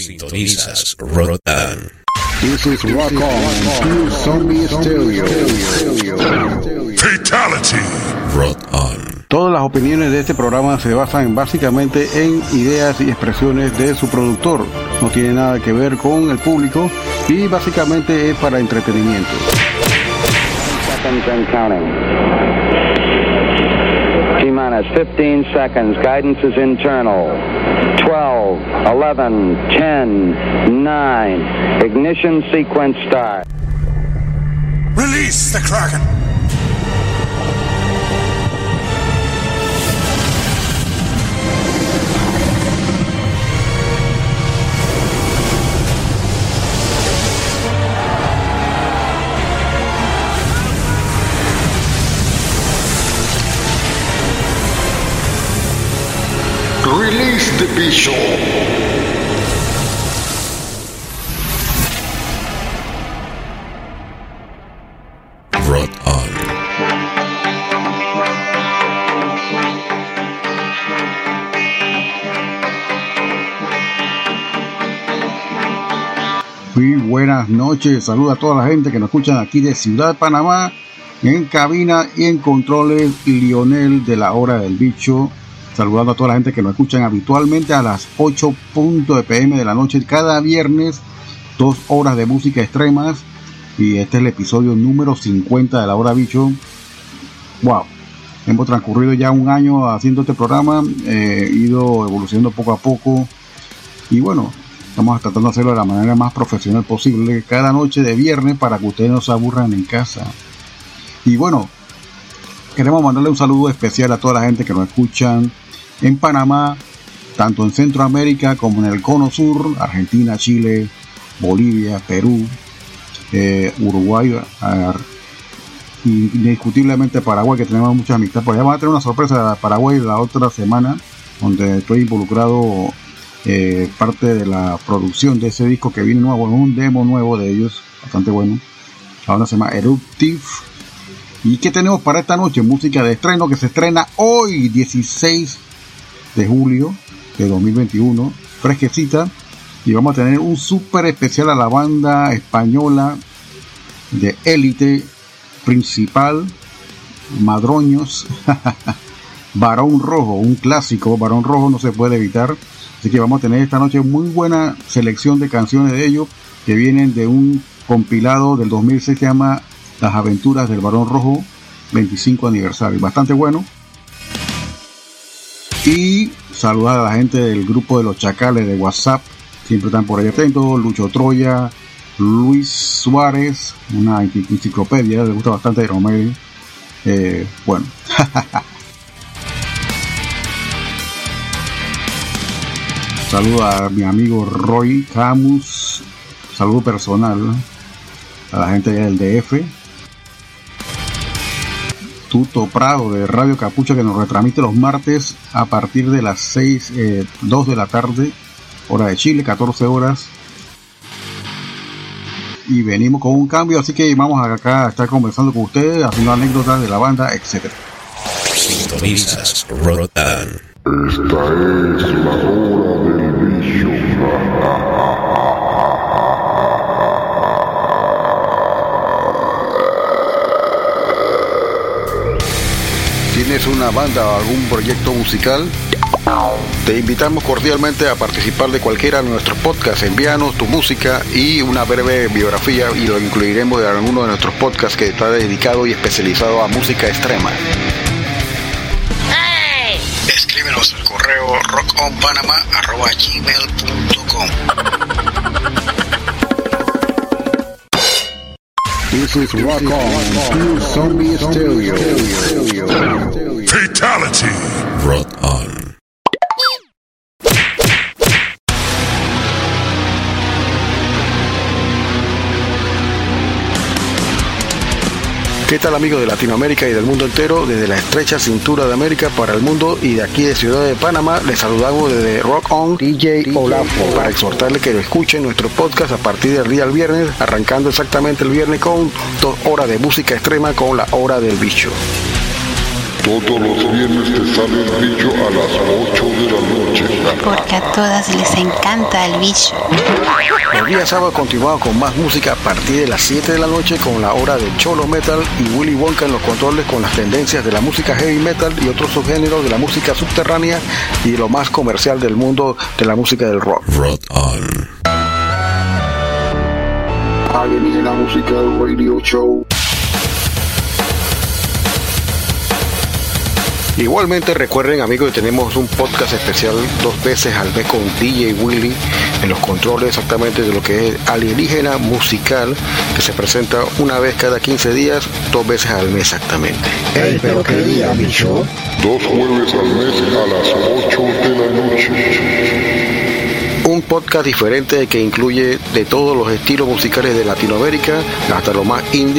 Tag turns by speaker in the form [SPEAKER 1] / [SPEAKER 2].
[SPEAKER 1] Sintonizas Rotan.
[SPEAKER 2] This is Rock On, Zombie Stereo.
[SPEAKER 1] Fatality. Rotan.
[SPEAKER 2] Todas las opiniones de este programa se basan básicamente en ideas y expresiones de su productor. No tiene nada que ver con el público y básicamente es para entretenimiento.
[SPEAKER 3] seconds and counting. Minus 15 seconds. Guidance is internal. 12, 11, 10, 9. Ignition sequence start.
[SPEAKER 1] Release the Kraken.
[SPEAKER 2] Muy buenas noches, saluda a toda la gente que nos escuchan aquí de Ciudad Panamá, en cabina y en controles Lionel de la hora del bicho, saludando a toda la gente que nos escuchan habitualmente a las 8 pm de la noche cada viernes, dos horas de música extremas y este es el episodio número 50 de la hora bicho. Wow, hemos transcurrido ya un año haciendo este programa, eh, ido evolucionando poco a poco y bueno, Estamos tratando de hacerlo de la manera más profesional posible cada noche de viernes para que ustedes no se aburran en casa. Y bueno, queremos mandarle un saludo especial a toda la gente que nos escuchan en Panamá, tanto en Centroamérica como en el Cono Sur, Argentina, Chile, Bolivia, Perú, eh, Uruguay, y indiscutiblemente Paraguay, que tenemos mucha amistad. Por allá vamos a tener una sorpresa de Paraguay la otra semana, donde estoy involucrado eh, parte de la producción de ese disco que viene nuevo, un demo nuevo de ellos, bastante bueno. Ahora se llama Eruptive. ¿Y qué tenemos para esta noche? Música de estreno que se estrena hoy, 16 de julio de 2021, fresquecita. Y vamos a tener un súper especial a la banda española de élite principal, Madroños, Barón Rojo, un clásico, Barón Rojo no se puede evitar. Así que vamos a tener esta noche muy buena selección de canciones de ellos que vienen de un compilado del 2006 que se llama Las aventuras del Barón Rojo 25 aniversario. Bastante bueno. Y saludar a la gente del grupo de los chacales de WhatsApp. Siempre están por ahí atentos. Lucho Troya, Luis Suárez, una enci- enciclopedia, le gusta bastante Romero. Eh, bueno, Saludo a mi amigo Roy Camus. Saludo personal a la gente del DF. Tuto Prado de Radio Capucha que nos retransmite los martes a partir de las 6, eh, 2 de la tarde, hora de Chile, 14 horas. Y venimos con un cambio, así que vamos acá a estar conversando con ustedes, haciendo anécdotas de la banda, etcétera.
[SPEAKER 1] Sintonizas Rotan.
[SPEAKER 4] Esta es la hora del bicho.
[SPEAKER 2] ¿Tienes una banda o algún proyecto musical? Te invitamos cordialmente a participar de cualquiera de nuestros podcasts. Envíanos tu música y una breve biografía y lo incluiremos en alguno de nuestros podcasts que está dedicado y especializado a música extrema. Escríbenos al correo rockonpanama.gmail.com
[SPEAKER 4] This is Rock On, Zombie Stereo.
[SPEAKER 1] Fatality. Rotan.
[SPEAKER 2] ¿Qué tal amigos de Latinoamérica y del mundo entero? Desde la estrecha cintura de América para el mundo y de aquí de Ciudad de Panamá les saludamos desde Rock On DJ Olafo para exhortarles que lo escuchen nuestro podcast a partir del día al viernes, arrancando exactamente el viernes con dos horas de música extrema con la hora del bicho.
[SPEAKER 5] Todos los viernes te sale el bicho a las 8 de la noche.
[SPEAKER 6] Porque a todas les encanta el bicho.
[SPEAKER 2] Los días sábados continuamos con más música a partir de las 7 de la noche con la hora de Cholo Metal y Willy Wonka en los controles con las tendencias de la música heavy metal y otros subgéneros de la música subterránea y de lo más comercial del mundo de la música del rock.
[SPEAKER 1] Rot on.
[SPEAKER 4] Radio Show.
[SPEAKER 2] Igualmente recuerden amigos que tenemos un podcast especial dos veces al mes con DJ Willy en los controles exactamente de lo que es alienígena musical que se presenta una vez cada 15 días, dos veces al mes exactamente.
[SPEAKER 4] Pero qué día, bicho.
[SPEAKER 5] Dos jueves al mes a las 8 de la noche.
[SPEAKER 2] Un podcast diferente que incluye de todos los estilos musicales de Latinoamérica hasta lo más indie